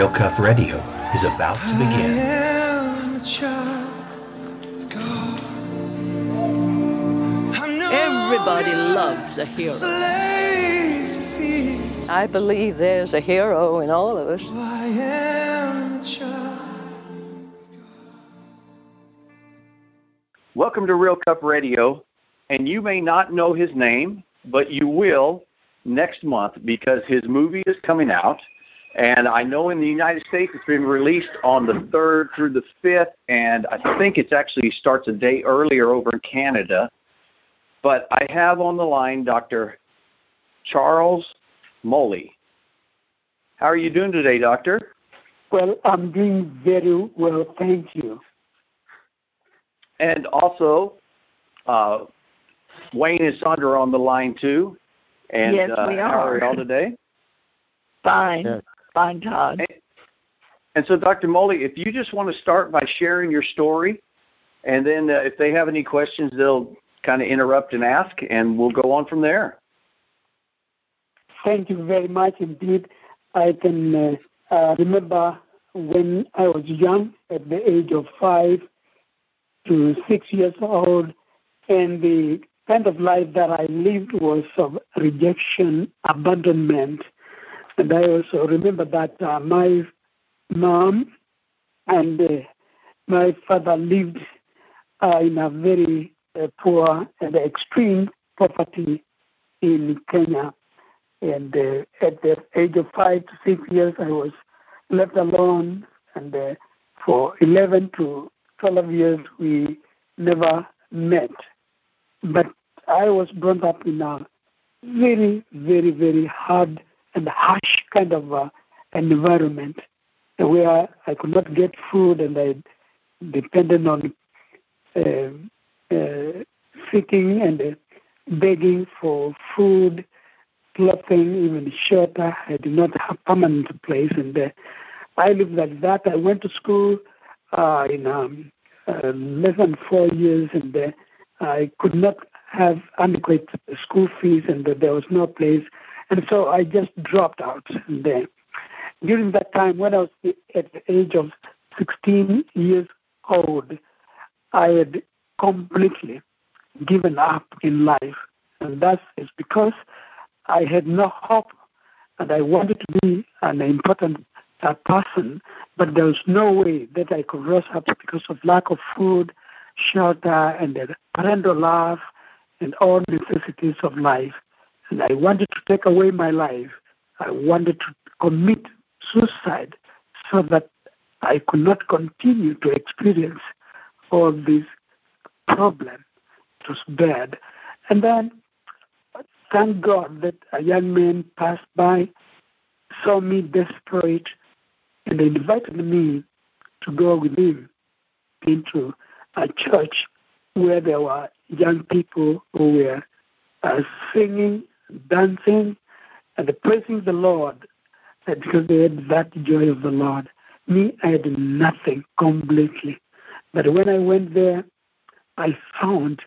Real Cuff Radio is about to begin. Everybody loves a hero. I believe there's a hero in all of us. Welcome to Real Cup Radio, and you may not know his name, but you will next month because his movie is coming out. And I know in the United States it's been released on the 3rd through the 5th, and I think it actually starts a day earlier over in Canada. But I have on the line Dr. Charles Mully. How are you doing today, Doctor? Well, I'm doing very well, thank you. And also, uh, Wayne and Sandra on the line too. And yes, uh, we are. how are y'all today? Fine. Yeah. Fine, Todd. And, and so, Dr. Mully, if you just want to start by sharing your story, and then uh, if they have any questions, they'll kind of interrupt and ask, and we'll go on from there. Thank you very much indeed. I can uh, uh, remember when I was young, at the age of five to six years old, and the kind of life that I lived was of rejection, abandonment. And I also remember that uh, my mom and uh, my father lived uh, in a very uh, poor and extreme poverty in Kenya. And uh, at the age of five to six years, I was left alone. And uh, for 11 to 12 years, we never met. But I was brought up in a very, very, very hard and harsh kind of uh, environment where I could not get food and I depended on uh, uh, seeking and begging for food, clothing, even shelter. I did not have permanent place, and uh, I lived like that. I went to school uh, in um, uh, less than four years, and uh, I could not have adequate school fees, and uh, there was no place, and so I just dropped out. Uh, during that time, when I was at the age of 16 years old, I had completely given up in life, and that is because I had no hope, and I wanted to be an important uh, person, but there was no way that I could rise up because of lack of food, shelter, and parental love, and all necessities of life. And I wanted to take away my life. I wanted to commit suicide so that I could not continue to experience all these problems. It was bad. And then, thank God that a young man passed by, saw me desperate, and invited me to go with him into a church where there were young people who were uh, singing, dancing, and praising the Lord because they had that joy of the Lord. Me, I had nothing completely. But when I went there, I found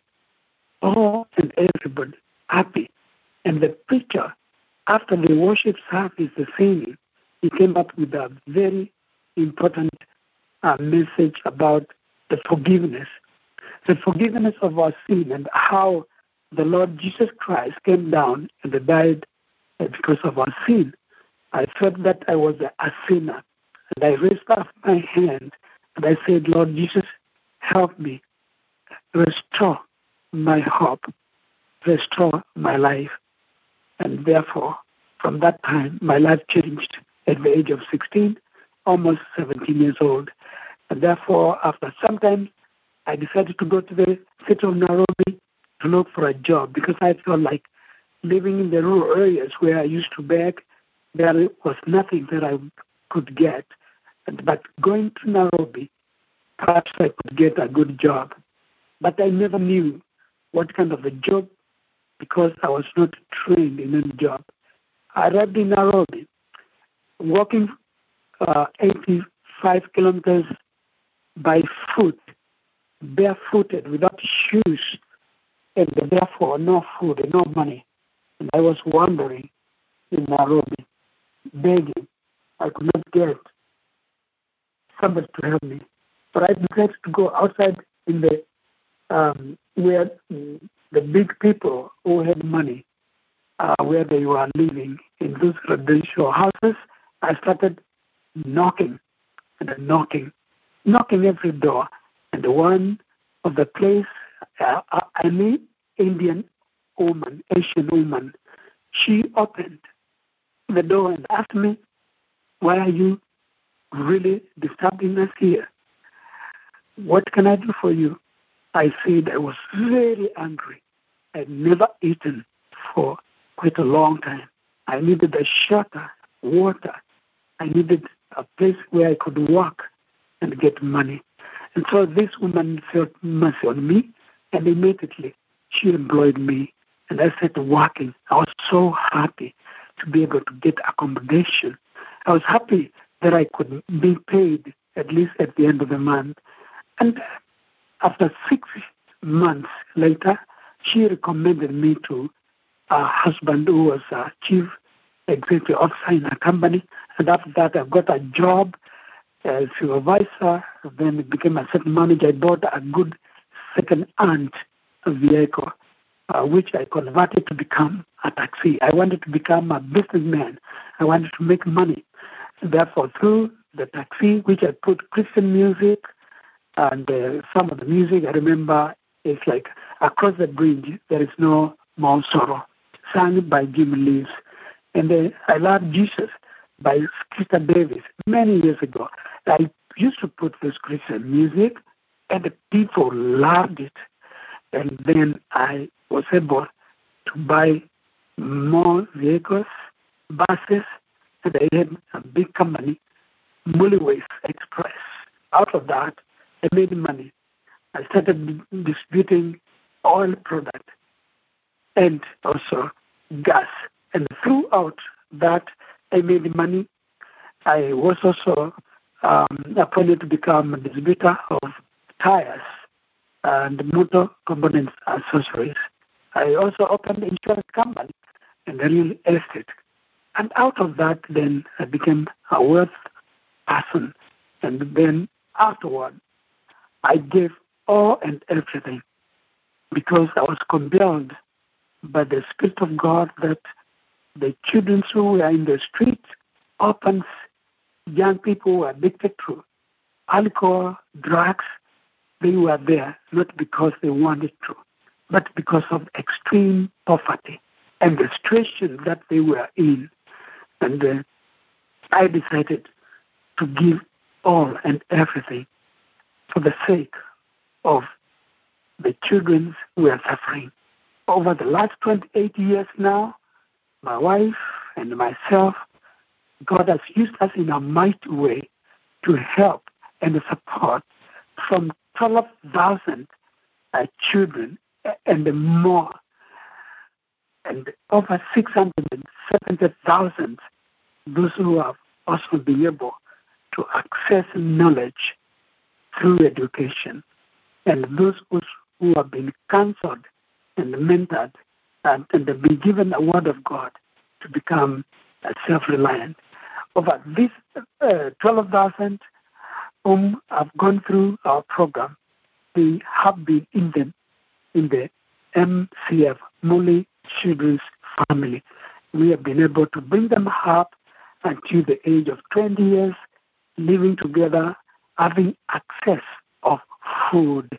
all and everybody happy. And the preacher, after the worship service, the singing, he came up with a very important uh, message about the forgiveness, the forgiveness of our sin, and how the Lord Jesus Christ came down and died uh, because of our sin. I felt that I was a sinner, and I raised up my hand and I said, Lord Jesus, help me, restore my hope, restore my life. And therefore, from that time, my life changed at the age of 16, almost 17 years old. And therefore, after some time, I decided to go to the city of Nairobi to look for a job because I felt like living in the rural areas where I used to beg, there was nothing that I could get. But going to Nairobi, perhaps I could get a good job. But I never knew what kind of a job because I was not trained in any job. I arrived in Nairobi, walking uh, 85 kilometers by foot, barefooted, without shoes, and therefore no food and no money. And I was wandering in Nairobi, begging. I could not get somebody to help me. But I decided to go outside in the um, where the big people who had money, uh, where they were living in those residential houses. I started knocking and knocking, knocking every door. And the one of the place, uh, uh, an Indian woman, Asian woman, she opened the door and asked me, Why are you really disturbing us here? What can I do for you? I said I was very angry. I'd never eaten for quite a long time. I needed a shelter, water. I needed a place where I could work and get money. And so this woman felt mercy on me, and immediately she employed me, and I started working. I was so happy to be able to get accommodation. I was happy that I could be paid at least at the end of the month. And after six months later, she recommended me to a husband who was a chief executive officer in a company. And after that, I got a job as supervisor. Then became a second manager. I bought a good second-hand vehicle, uh, which I converted to become a taxi. I wanted to become a businessman. I wanted to make money. Therefore, through the taxi, which I put Christian music, and uh, some of the music I remember is like Across the Bridge, There is No More Sorrow, sung by Jim Reeves. And uh, I Love Jesus by Sister Davis many years ago. I used to put this Christian music, and the people loved it. And then I was able to buy more vehicles, buses, and I had a big company, Mullyways Express. Out of that, I made money. I started distributing oil product and also gas. And throughout that, I made money. I was also um, appointed to become a distributor of tires and motor components accessories. I also opened an insurance company and real estate. And out of that, then I became a wealth person. And then afterward, I gave all and everything because I was compelled by the Spirit of God that the children who were in the street, orphans, young people were addicted to alcohol, drugs, they were there not because they wanted to, but because of extreme poverty and the situation that they were in. And uh, I decided to give all and everything for the sake of the children who are suffering. Over the last 28 years now, my wife and myself, God has used us in a mighty way to help and support from 12,000 uh, children and more, and over 670,000 those who have also been able to access knowledge through education, and those who have been counseled and mentored and, and have been given a word of God to become uh, self-reliant. Over these uh, 12,000 whom have gone through our program, they have been in the, in the MCF, Mully Children's Family. We have been able to bring them up until the age of 20 years, living together, having access of food,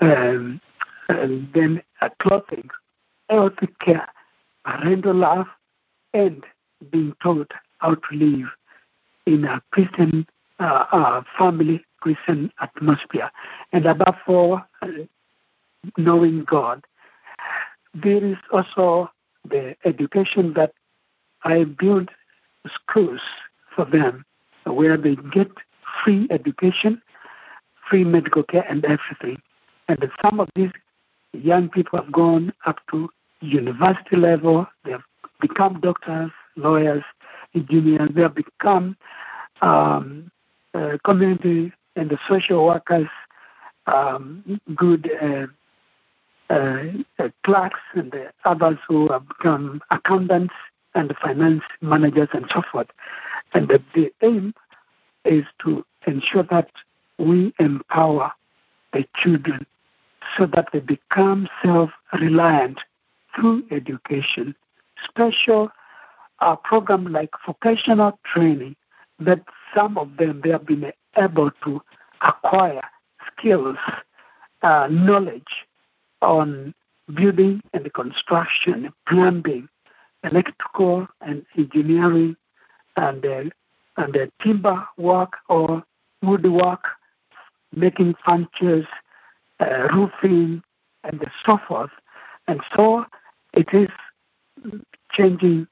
um, and then uh, clothing, health care, parental love, and being taught how to live in a Christian uh, uh, family, Christian atmosphere, and above all, uh, knowing God. There is also the education that I build schools for them where they get free education, free medical care, and everything. And some of these young people have gone up to university level. They have become doctors, lawyers, engineers. They have become um, uh, community and the social workers, um, good uh, uh, clerks, and the others who have become accountants and finance managers and so forth. And the, the aim is to ensure that we empower the children so that they become self-reliant through education. Special uh, program like vocational training that some of them they have been able to acquire skills, uh, knowledge on building and construction, plumbing, electrical and engineering, and uh, and uh, timber work or woodwork, making furniture, uh, roofing, and so forth. And so it is changing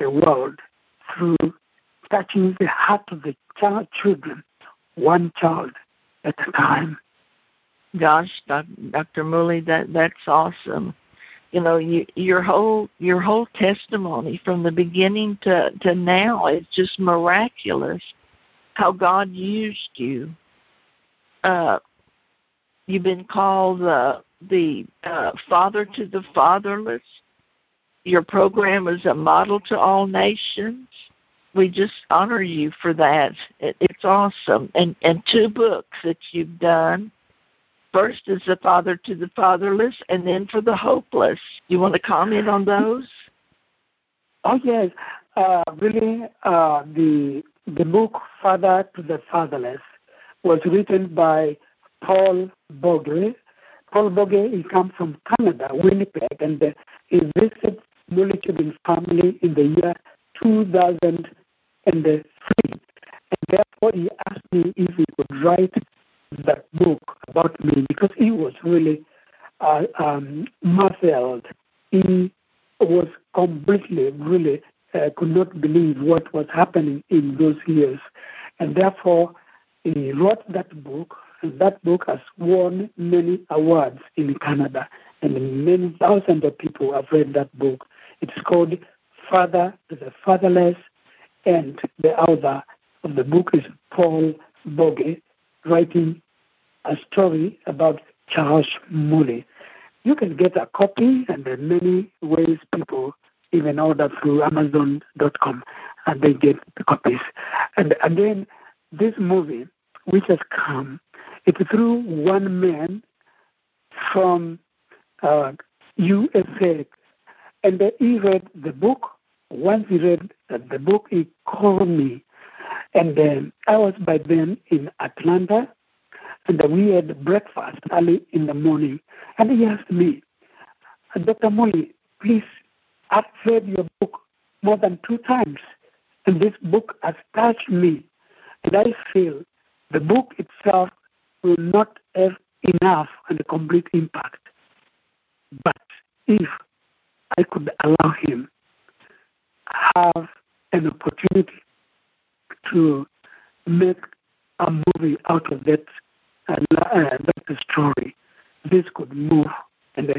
the world through touching the heart of the child, children, one child at a time. Gosh, Dr. Mully, that that's awesome. You know, you, your whole your whole testimony from the beginning to to now is just miraculous. How God used you. Uh, you've been called uh, the uh, father to the fatherless. Your program is a model to all nations. We just honor you for that. It, it's awesome. And and two books that you've done. First is the father to the fatherless, and then for the hopeless. You want to comment on those? Oh yes, uh, really. Uh, the the book Father to the Fatherless was written by Paul Boge. Paul Boge he comes from Canada, Winnipeg, and uh, he visited Children's family in the year 2003. And therefore, he asked me if he could write that book about me because he was really uh, um, marveled. He was completely, really uh, could not believe what was happening in those years. And therefore, he wrote that book, and that book has won many awards in Canada, and many thousands of people have read that book. It's called Father to the Fatherless, and the author of the book is Paul Boge, writing a story about Charles Mully. You can get a copy, and there are many ways people even order through Amazon.com, and they get the copies. And again, this movie, which has come, it's through one man from uh, USA, and he read the book. Once he read the book, he called me, and um, I was by then in Atlanta, and we had breakfast early in the morning, and he asked me, Dr. Mully, please, I've read your book more than two times, and this book has touched me, and I feel the book itself will not have enough and a complete impact. But if I could allow him have an opportunity to make a movie out of that, uh, that story, this could move and uh,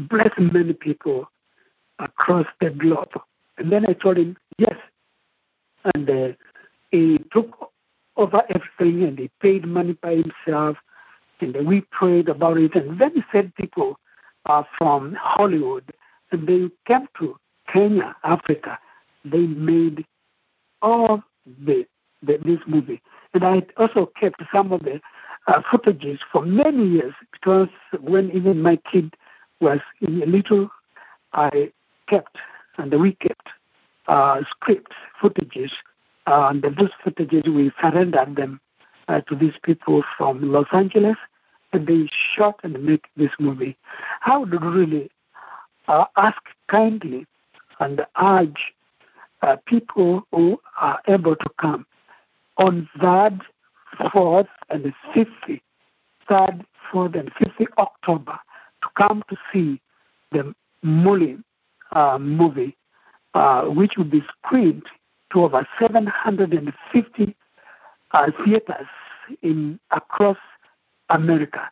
bless many people across the globe. And then I told him, yes. And uh, he took over everything and he paid money by himself. And we prayed about it. And then he said people uh, from Hollywood, and they came to Kenya, Africa. They made all the, the this movie. And I also kept some of the uh, footages for many years because when even my kid was in a little, I kept and we kept uh, scripts, footages, uh, and those footages we surrendered them uh, to these people from Los Angeles, and they shot and make this movie. I would really uh, ask kindly and urge uh, people who are able to come on third, fourth, and fifth, third, fourth, and fifth October to come to see the Mully uh, movie, uh, which will be screened to over 750 uh, theaters in across America,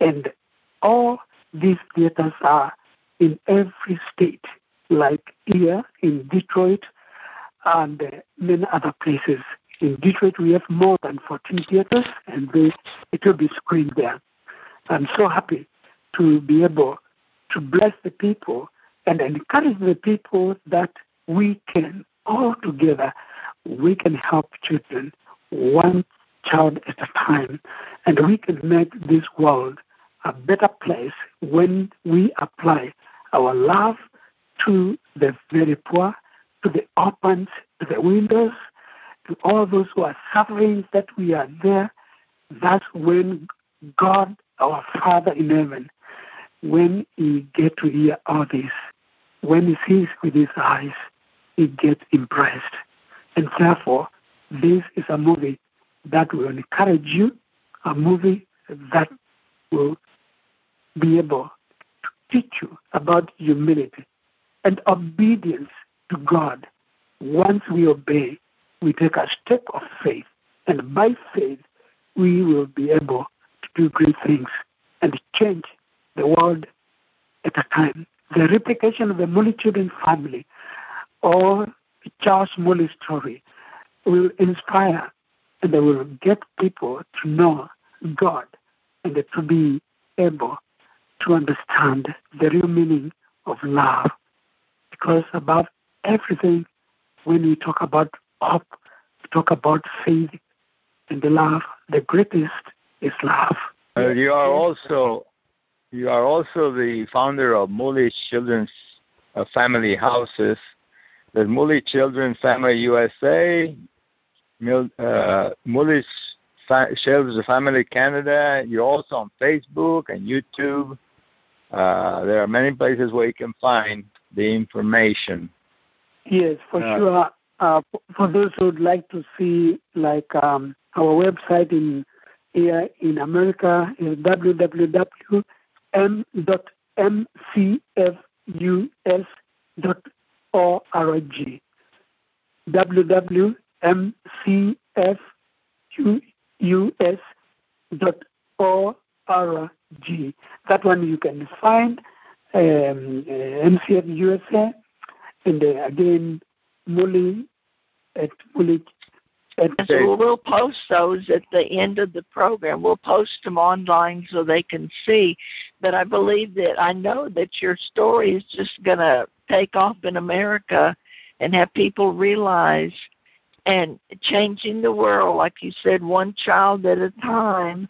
and all these theaters are in every state, like here in Detroit and uh, many other places. In Detroit, we have more than 14 theaters, and they, it will be screened there. I'm so happy to be able to bless the people and encourage the people that we can all together we can help children one child at a time. And we can make this world a better place when we apply our love to the very poor, to the orphans, to the widows, to all those who are suffering, that we are there. That's when God, our Father in heaven, when he get to hear all this, when he sees with his eyes, he gets impressed. And therefore, this is a movie that will encourage you, a movie that will be able to teach you about humility and obedience to God. Once we obey, we take a step of faith, and by faith, we will be able to do great things and change the world at a time. The replication of the Mully Children family or Charles Mully story will inspire and they will get people to know God and to be able to understand the real meaning of love. Because above everything, when we talk about hope, we talk about faith and the love, the greatest is love. Uh, you are also you are also the founder of Mully Children's uh, Family Houses. The Mully Children Family USA, Mil, uh, Mully Children's Family Canada. You're also on Facebook and YouTube. Uh, there are many places where you can find the information. Yes, for uh, sure. Uh, for those who would like to see, like um, our website in here in America is www.m.mcfus.org. www.mcfus.org. That one you can find um, uh, MCF USA, and uh, again, Mully at Mully. At so we'll post those at the end of the program. We'll post them online so they can see. But I believe that I know that your story is just going to take off in America and have people realize and changing the world, like you said, one child at a time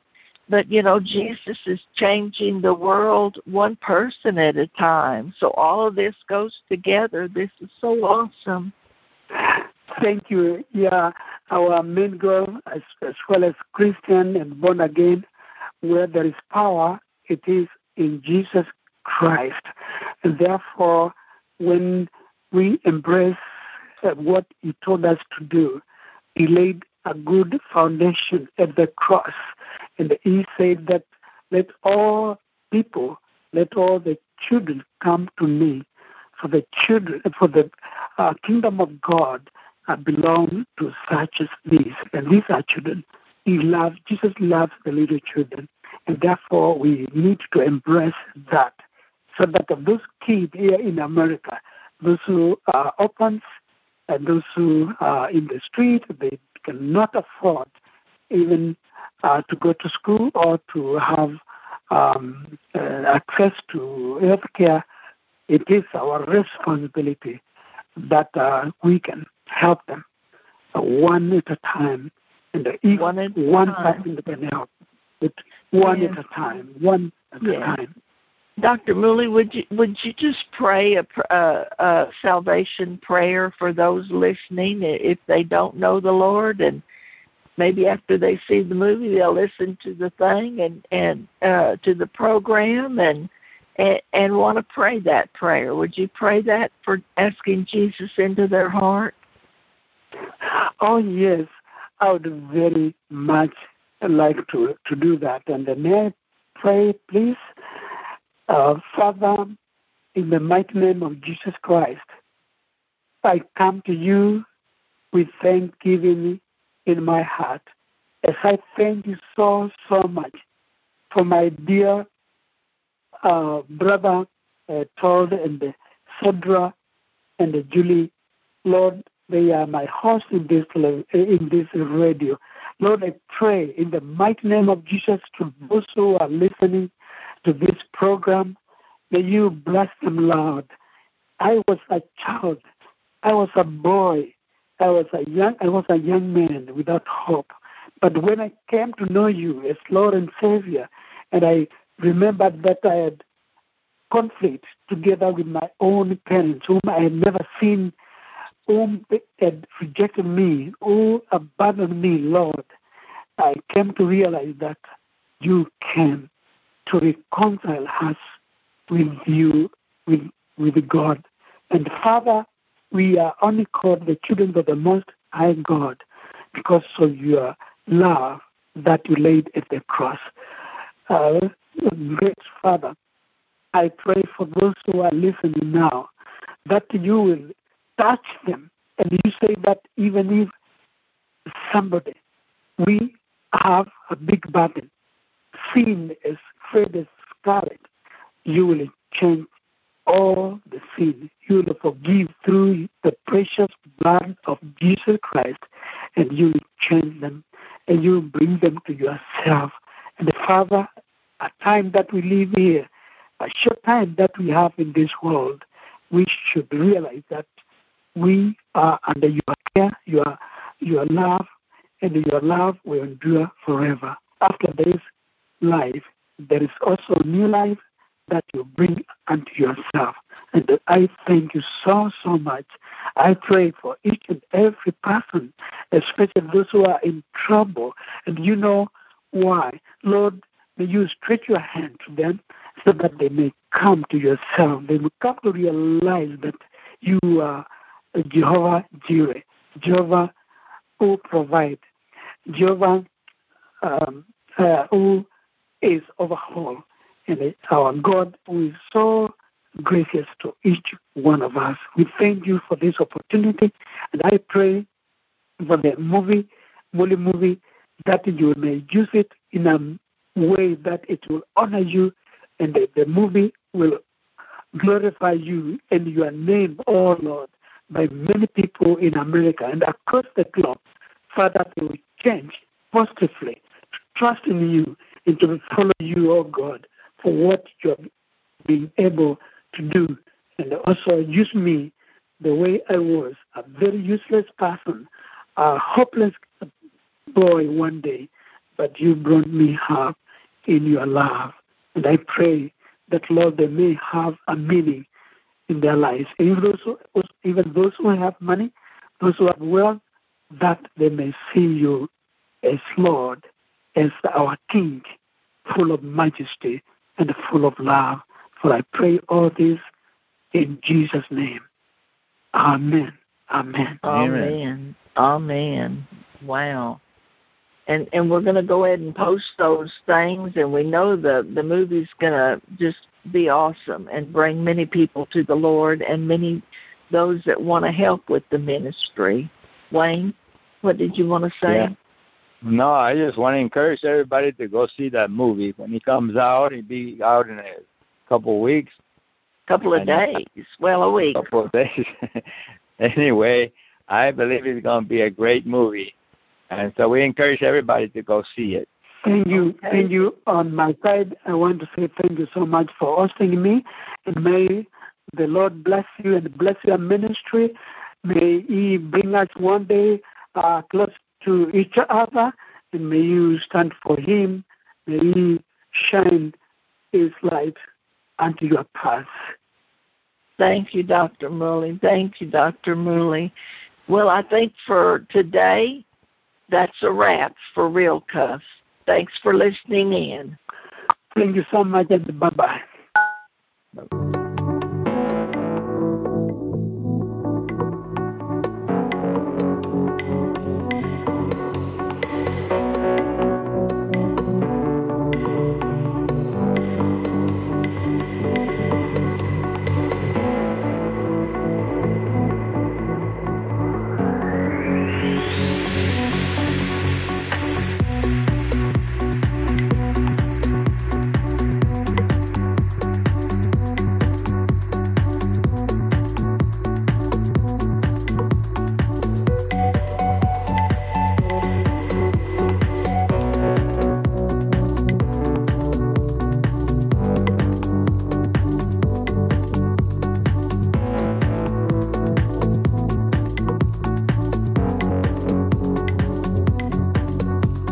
but you know, Jesus is changing the world one person at a time. So all of this goes together. This is so awesome. Thank you. Yeah, our main goal, as, as well as Christian and born again, where there is power, it is in Jesus Christ. And therefore, when we embrace uh, what He told us to do, He laid a good foundation at the cross and he said that let all people, let all the children come to me. For the children, for the uh, kingdom of God uh, belong to such as these. And these are children. He loves, Jesus loves the little children. And therefore we need to embrace that. So that those kids here in America, those who are orphans, and those who are in the street, they cannot afford even uh, to go to school or to have um, uh, access to health care, it is our responsibility that uh, we can help them uh, one at a time. And if one, one person can help, it one at a time, one at a time. Dr. Mully, would you would you just pray a, a, a salvation prayer for those listening if they don't know the Lord and maybe after they see the movie they'll listen to the thing and and uh to the program and and, and want to pray that prayer. Would you pray that for asking jesus into their heart? Oh yes. I would very much like to to do that. And may i pray please? Uh, father in the mighty name of jesus christ i come to you with thanksgiving in my heart as I thank you so, so much for my dear uh, brother uh, Todd and uh, Cedra and uh, Julie. Lord, they are my host in this in this radio. Lord, I pray in the mighty name of Jesus to those who are listening to this program, may you bless them, Lord. I was a child. I was a boy. I was a young I was a young man without hope. But when I came to know you as Lord and Savior, and I remembered that I had conflict together with my own parents, whom I had never seen, whom had rejected me, who abandoned me, Lord, I came to realize that you came to reconcile us with you, with, with God. And Father, we are only called the children of the Most High God because of your love that you laid at the cross. Uh, great Father, I pray for those who are listening now that you will touch them. And you say that even if somebody, we have a big burden, sin is red as scarlet, you will change all the sin. You will forgive through the precious blood of Jesus Christ, and you will change them, and you will bring them to yourself. And the Father, a time that we live here, a short time that we have in this world, we should realize that we are under your care, your your love, and your love will endure forever. After this life, there is also a new life that you bring unto yourself. And I thank you so, so much. I pray for each and every person, especially those who are in trouble. And you know why. Lord, may you stretch your hand to them so that they may come to yourself. They will come to realize that you are Jehovah Jireh, Jehovah who provides, Jehovah um, uh, who is overhaul, and our God who is so gracious to each one of us. We thank you for this opportunity, and I pray for the movie, Mully movie, that you may use it in a way that it will honor you and the, the movie will glorify you and your name, oh Lord, by many people in America and across the globe. Father, they will change positively trust in you and to follow you, oh God, for what you have been able to do. And also use me the way I was, a very useless person, a hopeless boy one day, but you brought me up in your love. And I pray that, Lord, they may have a meaning in their lives. Even those who, even those who have money, those who have wealth, that they may see you as Lord, as our King, full of majesty and full of love. For I pray all this in Jesus' name. Amen. Amen. Amen. Amen. Wow and and we're going to go ahead and post those things and we know the the movie's going to just be awesome and bring many people to the lord and many those that want to help with the ministry wayne what did you want to say yeah. No i just want to encourage everybody to go see that movie when he comes out he'll be out in a couple of weeks couple of days well a week couple of days anyway i believe it's going to be a great movie and so we encourage everybody to go see it. Thank you. Okay. Thank you. On my side, I want to say thank you so much for hosting me. And may the Lord bless you and bless your ministry. May He bring us one day uh, close to each other. And may you stand for Him. May He shine His light unto your path. Thank you, Dr. Mully. Thank you, Dr. Mully. Well, I think for today, that's a wrap for Real Cuff. Thanks for listening in. Thank you so much, and bye bye.